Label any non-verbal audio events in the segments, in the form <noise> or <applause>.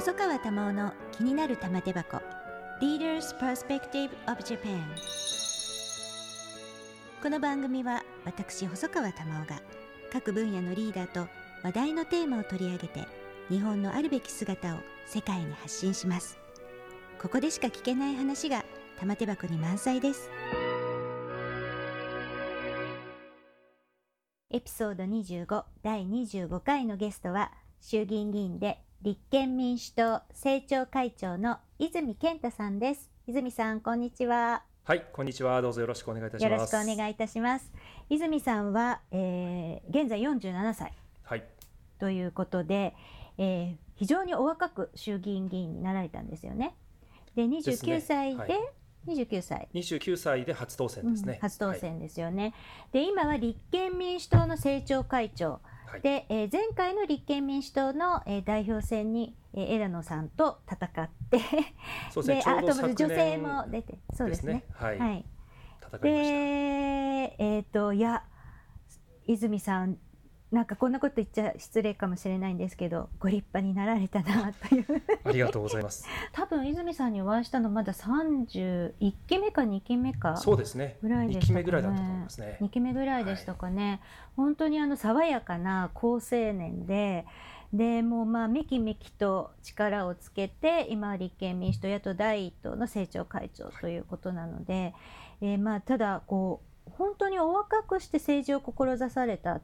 細川珠緒の気になる玉手箱。Leaders Perspective of Japan この番組は私細川珠緒が各分野のリーダーと話題のテーマを取り上げて日本のあるべき姿を世界に発信します。ここでしか聞けない話が玉手箱に満載です。エピソード25第25回のゲストは衆議院議員で立憲民主党政調会長の泉健太さんです。泉さんこんにちは。はいこんにちは。どうぞよろしくお願いいたします。よろしくお願いいたします。泉さんは、えー、現在47歳。はい。ということで、えー、非常にお若く衆議院議員になられたんですよね。で29歳で、ね。はい、29歳。29歳で初当選ですね、うん、初当選ですよね、はい、で今は立憲民主党の政調会長で、えー、前回の立憲民主党の、えー、代表選に、えー、枝野さんと戦ってそうですね、あと女性も出てそうですね。はい、はい、でえー、といや泉さんなんかこんなこと言っちゃ失礼かもしれないんですけどご立派になられたなという。ありがとうございます。<laughs> 多分泉さんにお会いしたのまだ31期目か2期目かそうですね。ぐらいでしたかね。2期目ぐらいだったと思いますね。2期目ぐらいでしたかね、はい、本当にあの爽やかな好青年ででもうまあめきめきと力をつけて今立憲民主党野党第一党の政調会長ということなので、はい、えー、まあただこう本当にお若くして政治を志された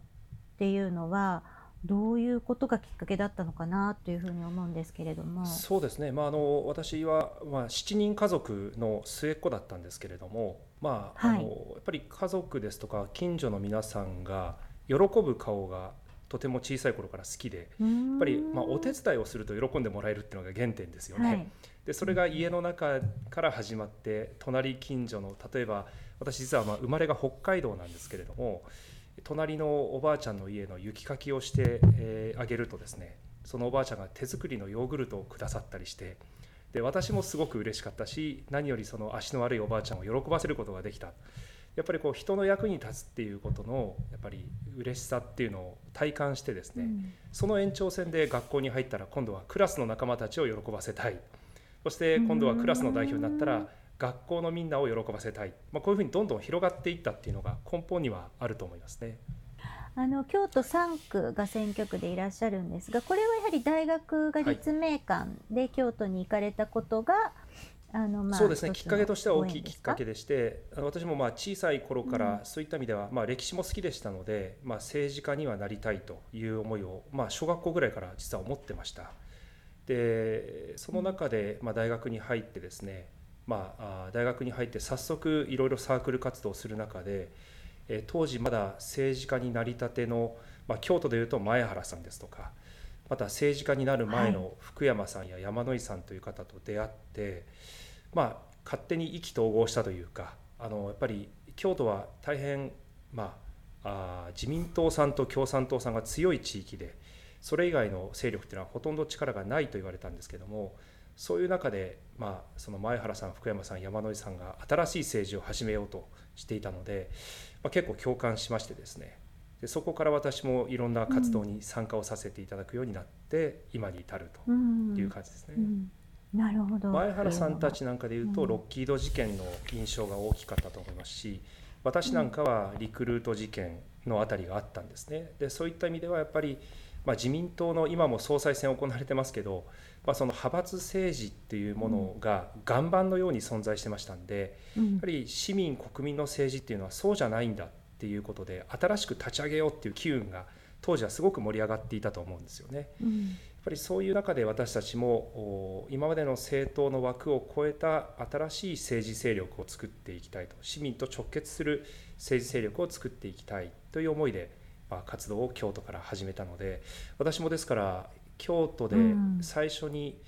っていうのはどういうことがきっかけだったのかなというふうに思うんですけれども。そうですね、まあ、あの私は、まあ、7人家族の末っ子だったんですけれども、まあ、はい、あのやっぱり家族ですとか近所の皆さんが喜ぶ顔がとても小さい頃から好きでやっぱり、まあ、お手伝いをすると喜んでもらえるっていうのが原点ですよね。はい、でそれが家の中から始まって隣近所の例えば私実はまあ生まれが北海道なんですけれども隣のおばあちゃんの家の雪かきをしてあ、えー、げるとですねそのおばあちゃんが手作りのヨーグルトをくださったりしてで私もすごく嬉しかったし何よりその足の悪いおばあちゃんを喜ばせることができた。やっぱりこう人の役に立つっていうことのやっぱり嬉しさっていうのを体感してですね、うん、その延長線で学校に入ったら今度はクラスの仲間たちを喜ばせたい。そして今度はクラスの代表になったら学校のみんなを喜ばせたい、まあ、こういうふうにどんどん広がっていったっていうのが根本にはあると思いますね。あの京都3区が選挙区でいらっしゃるんですがこれはやはり大学が立命館で京都に行かれたことが、はい、あのまあ、そうですね。きっかけとしては大きいきっかけでして私もまあ小さい頃からそういった意味では、まあ、歴史も好きでしたので、まあ、政治家にはなりたいという思いを、まあ、小学校ぐらいから実は思ってました。でその中で、まあ、大学に入ってですねまあ、大学に入って早速いろいろサークル活動をする中で、え当時まだ政治家になりたての、まあ、京都でいうと前原さんですとかまた政治家になる前の福山さんや山野井さんという方と出会って、はい、まあ、勝手に意気投合したというかあのやっぱり京都は大変、まあ、あ自民党さんと共産党さんが強い地域でそれ以外の勢力っていうのはほとんど力がないと言われたんですけどもそういう中で、まあ、その前原さん福山さん山野井さんが新しい政治を始めようとしていたので、まあ、結構共感しましてですね。でそこから私もいろんな活動に参加をさせていただくようになって、今に至るという感じですね。うん。うんなるほど。前原さんたちなんかでいうと、ロッキード事件の印象が大きかったと思いますし私なんかはリクルート事件のあたりがあったんですね。でそういった意味ではやっぱりまあ、自民党の今も総裁選行われてますけど、まあ、その派閥政治っていうものが岩盤のように存在してましたんで、やっぱり市民国民の政治っていうのはそうじゃないんだっていうことで新しく立ち上げようっていう機運が当時はすごく盛り上がっていたと思うんですよね。やっぱりそういう中で私たちも今までの政党の枠を超えた新しい政治勢力を作っていきたいと市民と直結する政治勢力を作っていきたいという思いで活動を京都から始めたので私もですから京都で最初に、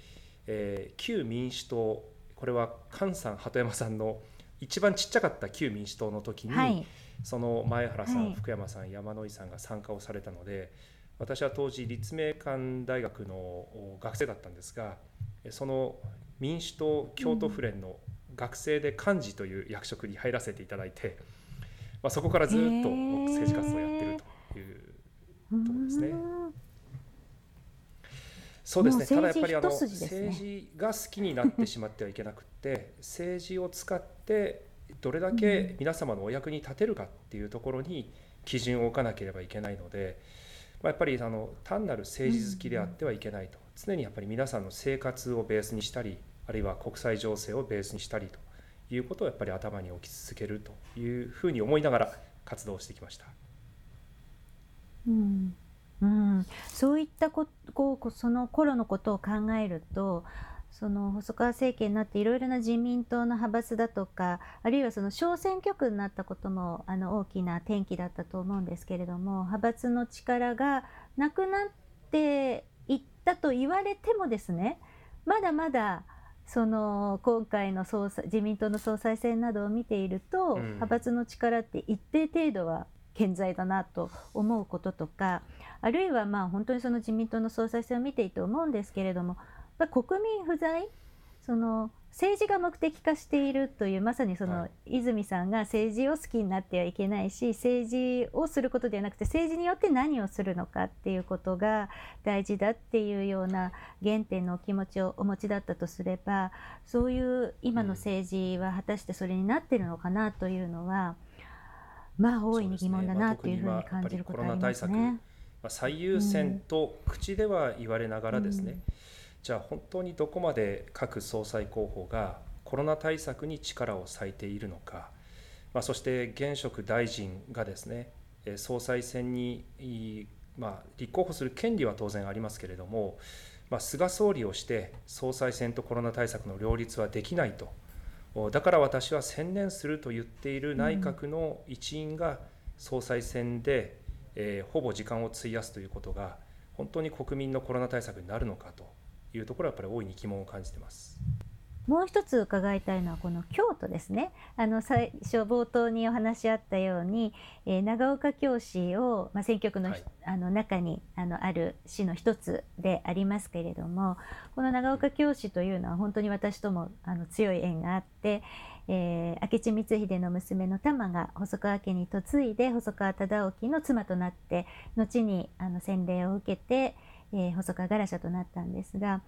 えー、旧民主党これは菅さん鳩山さんの一番ちっちゃかった旧民主党の時に、はい、その前原さん、はい、福山さん山野井さんが参加をされたので私は当時立命館大学の学生だったんですがその民主党京都府連の学生で幹事という役職に入らせていただいて、まあ、そこからずっと政治活動をやってるというところですね。そうですね。ただやっぱりあの政治が好きになってしまってはいけなくって <laughs> 政治を使ってどれだけ皆様のお役に立てるかっていうところに基準を置かなければいけないので、まあ、やっぱりあの単なる政治好きであってはいけないと。常にやっぱり皆さんの生活をベースにしたりあるいは国際情勢をベースにしたりということをやっぱり頭に置き続けるというふうに思いながら活動してきました。うん。うん、そういったここうその頃のことを考えるとその細川政権になっていろいろな自民党の派閥だとかあるいはその小選挙区になったこともあの大きな転機だったと思うんですけれども派閥の力がなくなっていったと言われてもですねまだまだその今回の総裁自民党の総裁選などを見ていると、うん。派閥の力って一定程度は健在だなと思うこととかあるいはまあ本当にその自民党の総裁選を見ていて思うんですけれども国民不在その政治が目的化しているというまさにその、はい。泉さんが政治を好きになってはいけないし政治をすることではなくて政治によって何をするのかっていうことが大事だっていうような原点のお気持ちをお持ちだったとすればそういう今の政治は果たしてそれになってるのかなというのは、まあ大いに疑問だなというふうに感じることありますね。まあ特に今やっぱりコロナ対ね。まあ最優先と口では言われながらですね、うん。じゃあ本当にどこまで各総裁候補がコロナ対策に力を割いているのか、まあ、そして現職大臣がですねえー総裁選に、まあ、立候補する権利は当然ありますけれども、まあ、菅総理をして総裁選とコロナ対策の両立はできないとおだから私は専念すると言っている内閣の一員が総裁選で、えーほぼ時間を費やすということが本当に国民のコロナ対策になるのかというところはやっぱり大いに疑問を感じてます。もう一つ伺いたいのはこの京都ですねあの最初冒頭にお話しあったように、えー長岡京市を、まあ、選挙区の,、はいあの中にあのある市の一つでありますけれどもこの長岡京市というのは本当に私ともあの強い縁があって、えー明智光秀の娘の玉が細川家に嫁いで細川忠興の妻となって後にあの洗礼を受けて、えー細川ガラシャとなったんですが。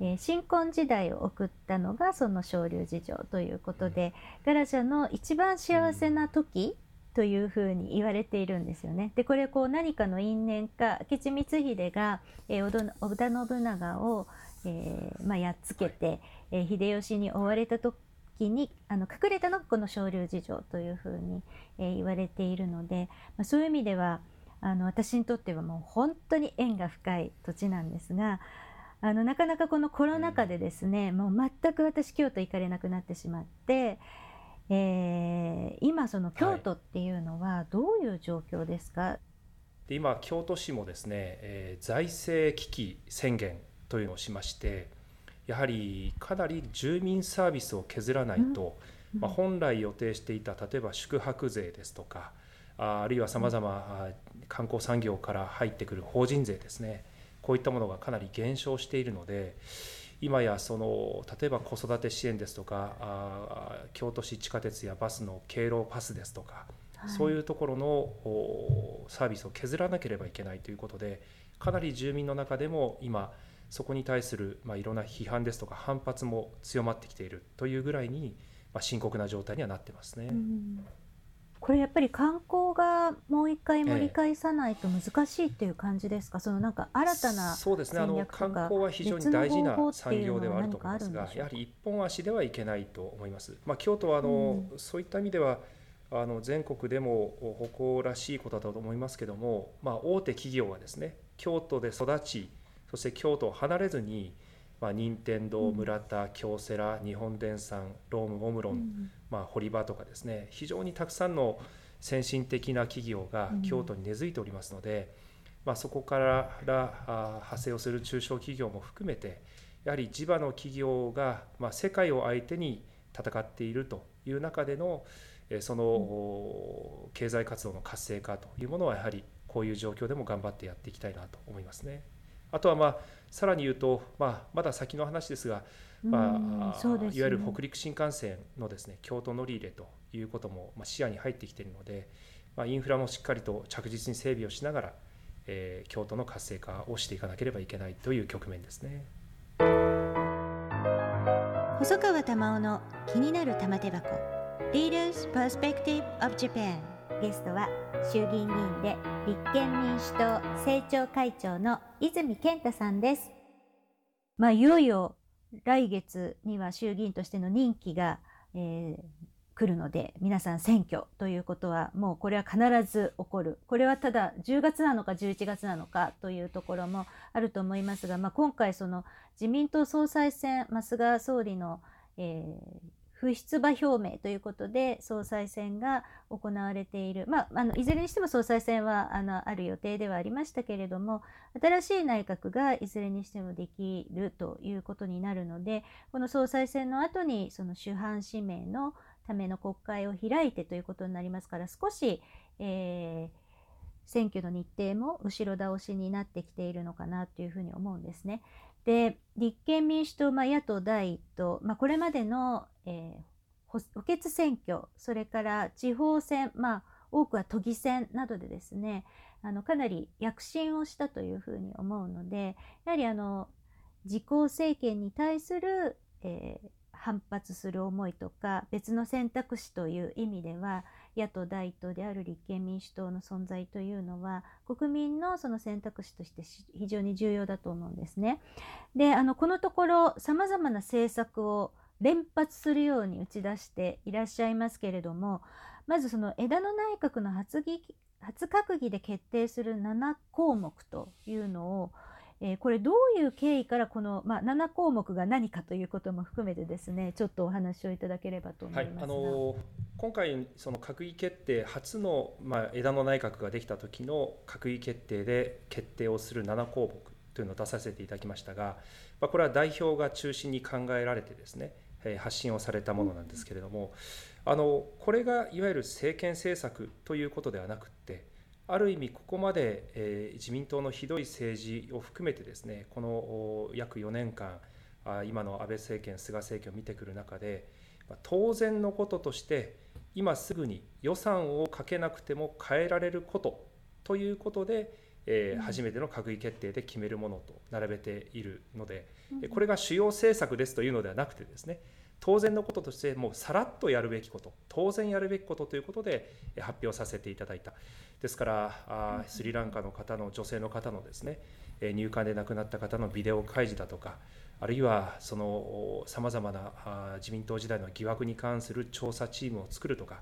えー新婚時代を送ったのがその昇龍寺城ということで、ガラシャの一番幸せな時というふうに言われているんですよね。でこれこう何かの因縁か明智光秀が、えー織田信長を、えーまあ、やっつけて、えー秀吉に追われた時にあの隠れたのがこの昇龍寺城というふうに、えー言われているので、まあ、そういう意味ではあの私にとってはもう本当に縁が深い土地なんですがあのなかなかこのコロナ禍でですね、もう全く私京都行かれなくなってしまって、えー今その京都っていうのはどういう状況ですか、で今京都市もですね、えー財政危機宣言というのをしましてやはりかなり住民サービスを削らないと、うん。まあ、本来予定していた例えば宿泊税ですとかああるいはさまざま観光産業から入ってくる法人税ですねこういったものがかなり減少しているので今やその例えば子育て支援ですとかあー京都市地下鉄やバスの敬老パスですとかそういううところのおサービスを削らなければいけないということでかなり住民の中でも今そこに対する、まあ、いろんな批判ですとか反発も強まってきているというぐらいに、まあ、深刻な状態にはなってますね。うんこれやっぱり観光がもう一回盛り返さないと難しいっていう感じですか、そのなんか新たなそうですね。あの戦略とか観光は非常に大事な産業ではあると思いますがやはり一本足ではいけないと思います。まあ、京都はあの、そういった意味ではあの全国でも誇らしいことだと思いますけども、まあ、大手企業はですね京都で育ちそして京都を離れずに、まあ、任天堂うん。村田京セラ日本電産ロームオムロン、うんまあ、堀場とかですね非常にたくさんの先進的な企業がうん京都に根付いておりますので、まあ、そこからあ派生をする中小企業も含めてやはり地場の企業が、まあ、世界を相手に戦っているという中でのえーその、お経済活動の活性化というものはやはりこういう状況でも頑張ってやっていきたいなと思いますね。あとはまあさらに言うと、まあ、まだ先の話ですが、まうんあね。いわゆる北陸新幹線のですね京都乗り入れということもまあ視野に入ってきているので、まあ、インフラもしっかりと着実に整備をしながらえー、京都の活性化をしていかなければいけないという局面ですね。細川玉緒の気になる玉手箱。Leaders Perspective of Japan ゲストは衆議院議員で立憲民主党政調会長の泉健太さんです。まあいよいよ来月には衆議院としての任期が、えー、来るので皆さん選挙ということはもうこれは必ず起こる。これはただ10月なのか11月なのかというところもあると思いますが、まあ、今回その自民党総裁選、まあ、菅総理の、えー、不出馬表明ということで総裁選が行われている、まあ、あのいずれにしても総裁選はあのある予定ではありましたけれども新しい内閣がいずれにしてもできるということになるのでこの総裁選の後にその主犯指名のための国会を開いてということになりますから少し、えー、選挙の日程も後ろ倒しになってきているのかなというふうに思うんですね。で立憲民主党、まあ、野党第一党、まあ、これまでの、えー、補欠選挙それから地方選、まあ、多くは都議選などでですねあのかなり躍進をしたというふうに思うのでやはりあの自公政権に対する、えー、反発する思いとか別の選択肢という意味では野党第一党である立憲民主党の存在というのは国民のその選択肢として非常に重要だと思うんですね。であのこのところさまざまな政策を連発するように打ち出していらっしゃいますけれどもまずその枝野内閣の初初閣議で決定する7項目というのをえー、これどういう経緯からこの、まあ、7項目が何かということも含めてですねちょっとお話をいただければと思います、はい、あの今回その閣議決定初の、まあ、枝野内閣ができた時の閣議決定で決定をする7項目というのを出させていただきましたが、まあ、これは代表が中心に考えられてですね、発信をされたものなんですけれども、あのこれがいわゆる政権政策ということではなくってある意味、ここまで、えー、自民党のひどい政治を含めてですね、この約4年間、あ今の安倍政権、菅政権を見てくる中で、当然のこととして、今すぐに予算をかけなくても変えられることということで、えー、初めての閣議決定で決めるものと並べているので、これが主要政策ですというのではなくてですね、当然のこととしてもうさらっとやるべきこと当然やるべきことということで発表させていただいた。ですからあスリランカの方の女性の方のですね入管で亡くなった方のビデオ開示だとかあるいはそのさまざまな自民党時代の疑惑に関する調査チームを作るとか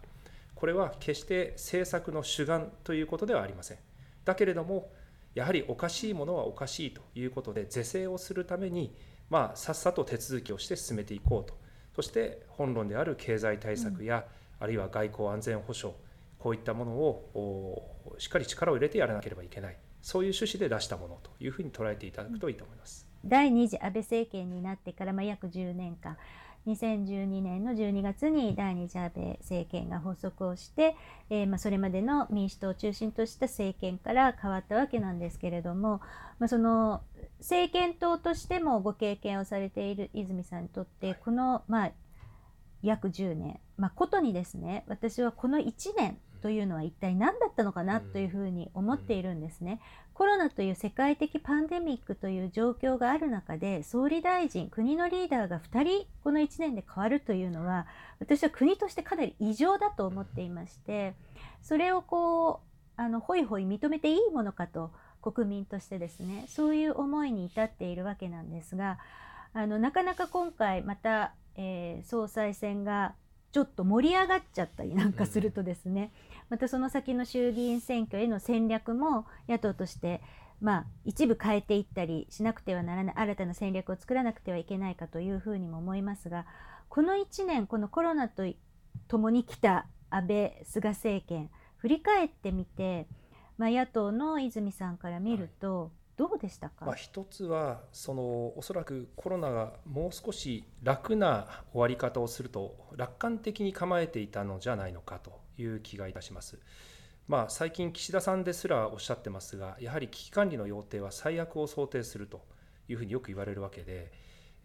これは決して政策の主眼ということではありません。だけれどもやはりおかしいものはおかしいということで是正をするためにまあ、さっさと手続きをして進めていこうとそして本論である経済対策や、あるいは外交安全保障こういったものをしっかり力を入れてやらなければいけない。そういう趣旨で出したものというふうに捉えていただくといいと思います。第2次安倍政権になってから、まあ、約10年間2012年の12月に第2次安倍政権が発足をして、えー、まあ、それまでの民主党を中心とした政権から変わったわけなんですけれども、まあ、その政権党としてもご経験をされている泉さんにとってこの、まあ、約10年、まあ、ことにですね私はこの1年というのは一体何だったのかなというふうに思っているんですね。コロナという世界的パンデミックという状況がある中で総理大臣国のリーダーが2人この1年で変わるというのは私は国としてかなり異常だと思っていましてそれをこうあのホイホイ認めていいものかと国民としてですねそういう思いに至っているわけなんですがあのなかなか今回また、えー、総裁選がちょっと盛り上がっちゃったりなんかするとですね、またその先の衆議院選挙への戦略も野党としてまあ、一部変えていったりしなくてはならない新たな戦略を作らなくてはいけないかというふうにも思いますがこの1年このコロナとともに来た安倍菅政権振り返ってみてまあ、野党の泉さんから見ると、はい、どうでしたか、まあ、一つはそのおそらくコロナがもう少し楽な終わり方をすると楽観的に構えていたのじゃないのかという気がいたします。まあ、最近、岸田さんですらおっしゃってますが、やはり危機管理の要諦は最悪を想定するというふうによく言われるわけで、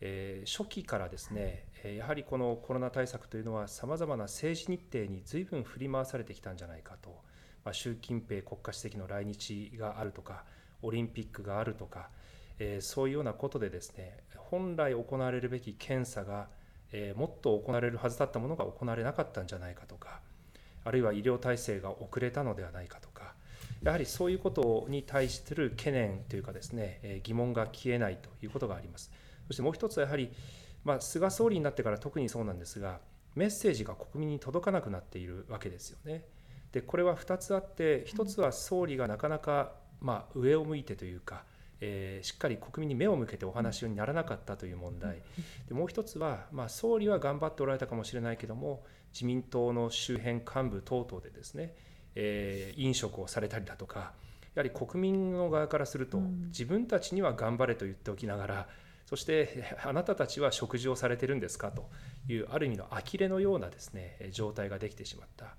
えー、初期からですね、やはりこのコロナ対策というのは、さまざまな政治日程に随分振り回されてきたんじゃないかと。まあ、習近平国家主席の来日があるとかオリンピックがあるとか、えー、そういうようなことでですね本来行われるべき検査が、えー、もっと行われるはずだったものが行われなかったんじゃないかとかあるいは医療体制が遅れたのではないかとかやはりそういうことに対する懸念というかですね、えー、疑問が消えないということがあります。そしてもう一つはやはり、まあ、菅総理になってから特にそうなんですがメッセージが国民に届かなくなっているわけですよね。でこれは2つあって1つは総理がなかなか、まあ、上を向いてというか、えー、しっかり国民に目を向けてお話にならなかったという問題。でもう1つは、まあ、総理は頑張っておられたかもしれないけども自民党の周辺幹部等々でですね、えー、飲食をされたりだとかやはり国民の側からすると、自分たちには頑張れと言っておきながらそして <laughs> あなたたちは食事をされてるんですかというある意味の呆れのようなですね状態ができてしまった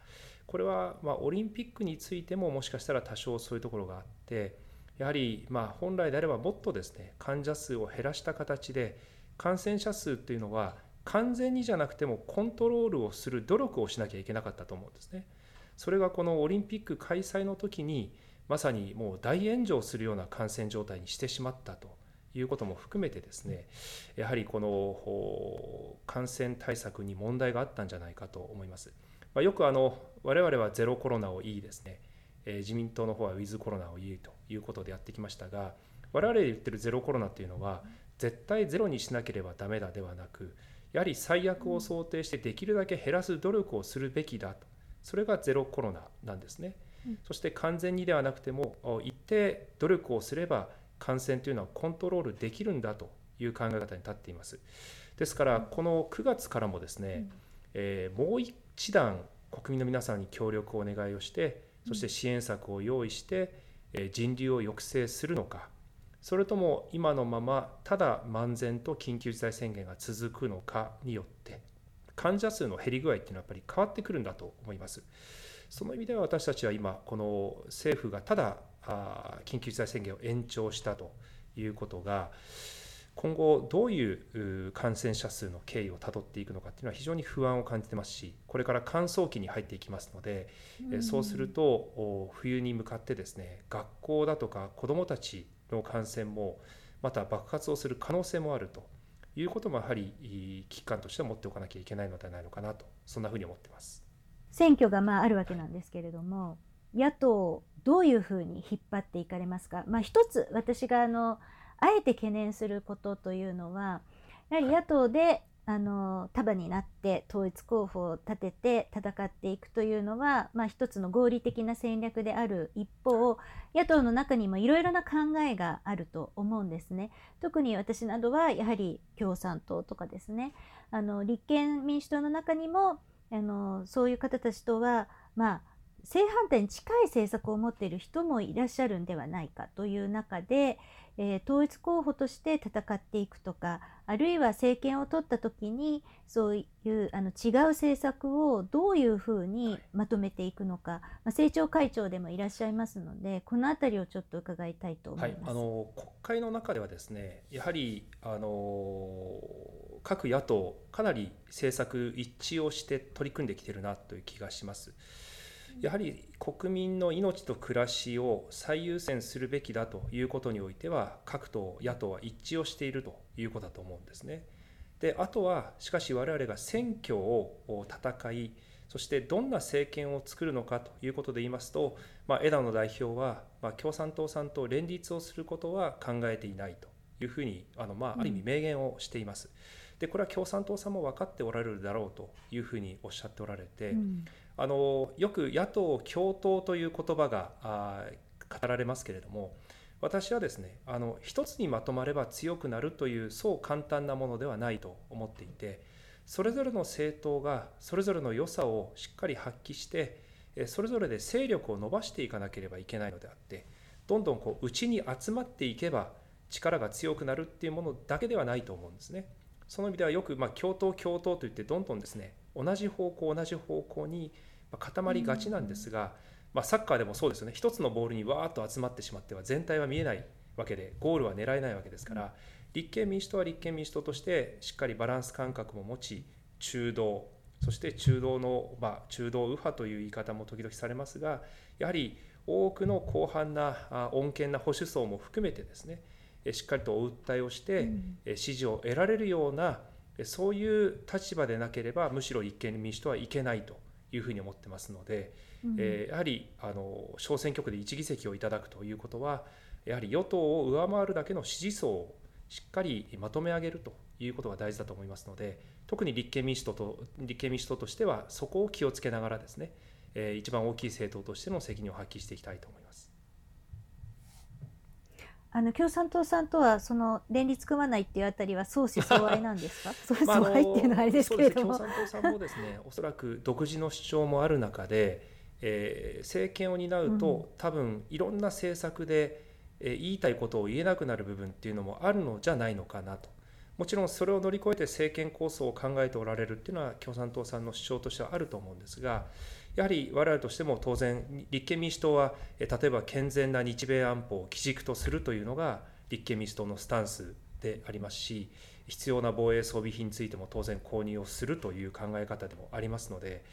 これはまオリンピックについてももしかしたら多少そういうところがあってやはりま本来であればもっとですね患者数を減らした形で感染者数っていうのは完全にじゃなくてもコントロールをする努力をしなきゃいけなかったと思うんですね。それがこのオリンピック開催の時にまさにもう大炎上するような感染状態にしてしまったということも含めてですねやはりこの感染対策に問題があったんじゃないかと思います。まあ、よくあの我々はゼロコロナをいいですね、えー、自民党の方はウィズコロナをいいということでやってきましたが我々言ってるゼロコロナというのは絶対ゼロにしなければダメだではなくやはり最悪を想定してできるだけ減らす努力をするべきだと。それがゼロコロナなんですね。そして完全にではなくても一定努力をすれば感染というのはコントロールできるんだという考え方に立っています。ですから、この9月からもですね、えー、もう一段国民の皆さんに協力をお願いをして、そして支援策を用意して、え人流を抑制するのか、それとも今のままただ漫然と緊急事態宣言が続くのかによって、患者数の減り具合っていうのはやっぱり変わってくるんだと思います。その意味では私たちは今、この政府がただ緊急事態宣言を延長したということが、今後どういう感染者数の経緯をたどっていくのかっていうのは非常に不安を感じてますしこれから乾燥期に入っていきますので、うん、そうすると冬に向かってですね学校だとか子どもたちの感染もまた爆発をする可能性もあるということもやはり危機感としては持っておかなきゃいけないのではないのかなとそんなふうに思ってます。選挙がまああるわけなんですけれども野党どういうふうに引っ張っていかれますか、まあ、一つ私があのあえて懸念することというのはやはり野党であの束になって統一候補を立てて戦っていくというのは、まあ、一つの合理的な戦略である一方野党の中にもいろいろな考えがあると思うんですね。特に私などはやはり共産党とかですねあの立憲民主党の中にもあのそういう方たちとはまあ正反対に近い政策を持っている人もいらっしゃるんではないかという中で、えー、統一候補として戦っていくとかあるいは政権を取った時にそういうあの違う政策をどういうふうにまとめていくのか、はい、まあ、政調会長でもいらっしゃいますのでこの辺りをちょっと伺いたいと思います、はい、あの国会の中ではですねやはりあの各野党かなり政策一致をして取り組んできているなという気がします。やはり国民の命と暮らしを最優先するべきだということにおいては、各党、野党は一致をしているということだと思うんですね。であとは、しかし我々が選挙を戦い、そしてどんな政権を作るのかということで言いますと、まあ、枝野代表は、まあ、共産党さんと連立をすることは考えていないというふうに、あのまあ、ある意味明言をしています。でこれは共産党さんも分かっておられるだろうというふうにおっしゃっておられて、うん、あのよく野党共闘という言葉があ語られますけれども私はですねあの一つにまとまれば強くなるというそう簡単なものではないと思っていてそれぞれの政党がそれぞれの良さをしっかり発揮してそれぞれで勢力を伸ばしていかなければいけないのであってどんどんこう内に集まっていけば力が強くなるっていうものだけではないと思うんですね。その意味ではよく、まあ、共闘共闘といってどんどんですね同じ方向同じ方向に固まりがちなんですが、まあ、サッカーでもそうですよね。一つのボールにわーっと集まってしまっては全体は見えないわけでゴールは狙えないわけですから立憲民主党は立憲民主党としてしっかりバランス感覚も持ち中道そして中道の、まあ、中道右派という言い方も時々されますがやはり多くの広範な穏健な保守層も含めてですねしっかりとお訴えをして、支持を得られるようなそういう立場でなければむしろ立憲民主党はいけないというふうに思ってますので、うん、えー、やはりあの小選挙区で1議席をいただくということはやはり与党を上回るだけの支持層をしっかりまとめ上げるということが大事だと思いますので特に立憲民主党と立憲民主党としてはそこを気をつけながらですね、えー、一番大きい政党としての責任を発揮していきたいと思います。あの共産党さんとはその連立組まないっていうあたりは相思相愛なんですか？<laughs> 相思相愛っていうのはあれですけれども、まあ、<laughs> 共産党さんもですねおそらく独自の主張もある中で、えー、政権を担うと、うん、多分いろんな政策で、えー、言いたいことを言えなくなる部分っていうのもあるのじゃないのかなと。もちろんそれを乗り越えて政権構想を考えておられるっていうのは共産党さんの主張としてはあると思うんですがやはり我々としても当然立憲民主党は例えば健全な日米安保を基軸とするというのが立憲民主党のスタンスでありますし必要な防衛装備品についても当然購入をするという考え方でもありますので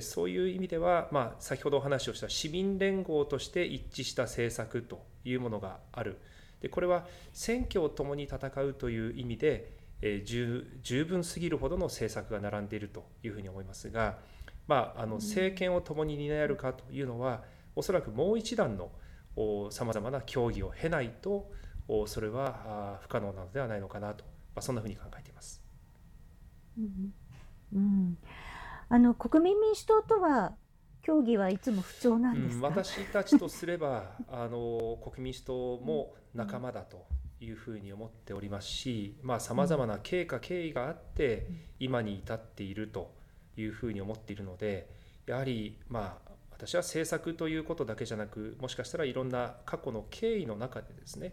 そういう意味では、まあ、先ほどお話をした市民連合として一致した政策というものがあるでこれは選挙を共に戦うという意味で、え十十分すぎるほどの政策が並んでいるというふうに思いますが。まあ、あの政権を共に担えるかというのは、おそらくもう一段のさまざまな協議を経ないとそれは不可能なのではないのかなと、まあ、そんなふうに考えています。うん、うん、あの国民民主党とは協議はいつも不調なんです、うん、私たちとすれば <laughs> あの国民民主党も仲間だというふうに思っておりますしさまざ、まな経過経緯があって今に至っているというふうに思っているのでやはりまあ私は政策ということだけじゃなくもしかしたらいろんな過去の経緯の中でですね、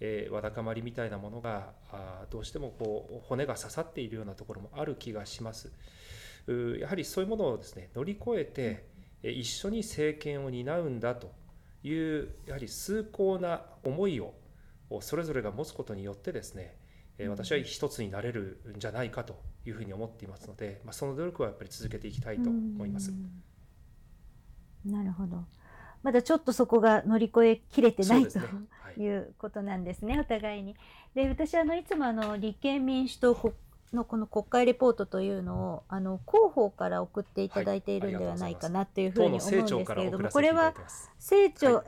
えー、わだかまりみたいなものがあどうしてもこう骨が刺さっているようなところもある気がします。やはりそういうものをですね乗り越えてえ一緒に政権を担うんだというやはり崇高な思いをそれぞれが持つことによってですねえ私は一つになれるんじゃないかというふうに思っていますので、まあ、その努力はやっぱり続けていきたいと思います。なるほど。まだちょっとそこが乗り越えきれてない、ね、ということなんですね、お互いに。で私あのいつもあの立憲民主党国のこの国会レポートというのをあの広報から送っていただいているんではないかなというふうに思うんですけれども、これは政調、はい、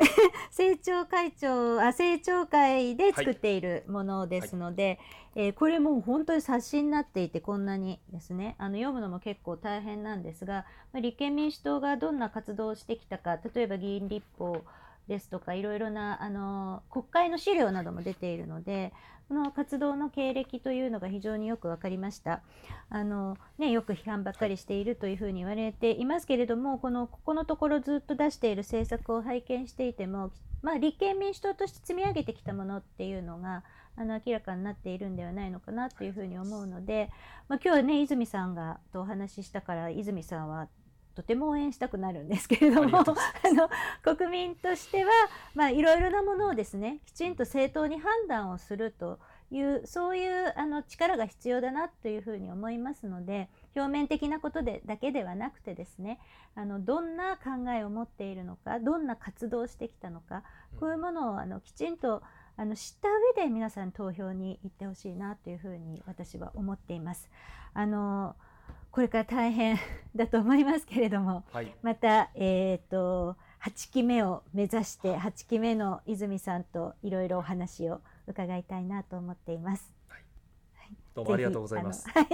政調会長あ政調会で作っているものですので、はい、えー、これもう本当に冊子になっていてこんなにですねあの読むのも結構大変なんですが、まあ、立憲民主党がどんな活動をしてきたか例えば議員立法ですとかいろいろなあの国会の資料なども出ているのでこの活動の経歴というのが非常によく分かりました。あのね、よく批判ばっかりしているというふうに言われていますけれどもこのここのところずっと出している政策を拝見していても、まあ、立憲民主党として積み上げてきたものっていうのがあの明らかになっているんではないのかなというふうに思うので、まあ、今日はね泉さんがとお話ししたから泉さんはとても応援したくなるんですけれどもあの国民としては、まあ、いろいろなものをですねきちんと正当に判断をするというそういうあの力が必要だなというふうに思いますので表面的なことでだけではなくてですねあのどんな考えを持っているのかどんな活動をしてきたのかこういうものをあのきちんとあの知った上で皆さん投票に行ってほしいなというふうに私は思っています。あのこれから大変だと思いますけれども、はい、また、えーと、8期目を目指して8期目の泉さんといろいろお話を伺いたいなと思っています。はい、どうもありがとうございます。はい、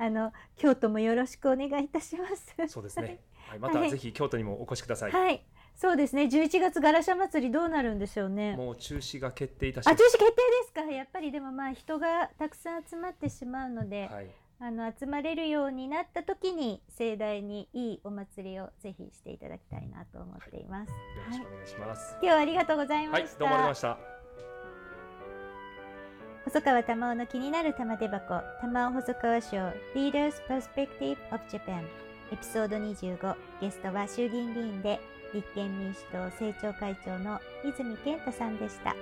あの京都もよろしくお願いいたします。そうですね。はい、またぜひ京都にもお越しください。はい。そうですね。11月ガラシャ祭りどうなるんでしょうね。もう中止が決定いたしあ、中止決定ですか。やっぱりでもまあ人がたくさん集まってしまうので、はい、あの集まれるようになった時に盛大にいいお祭りをぜひしていただきたいなと思っています。はい、よろしくお願いします、はい、今日はありがとうございました。はい、どうもありました。細川玉緒の気になる玉手箱玉緒細川賞 Leaders Perspective of Japan エピソード25ゲストは衆議院議員で立憲民主党政調会長の泉健太さんでした。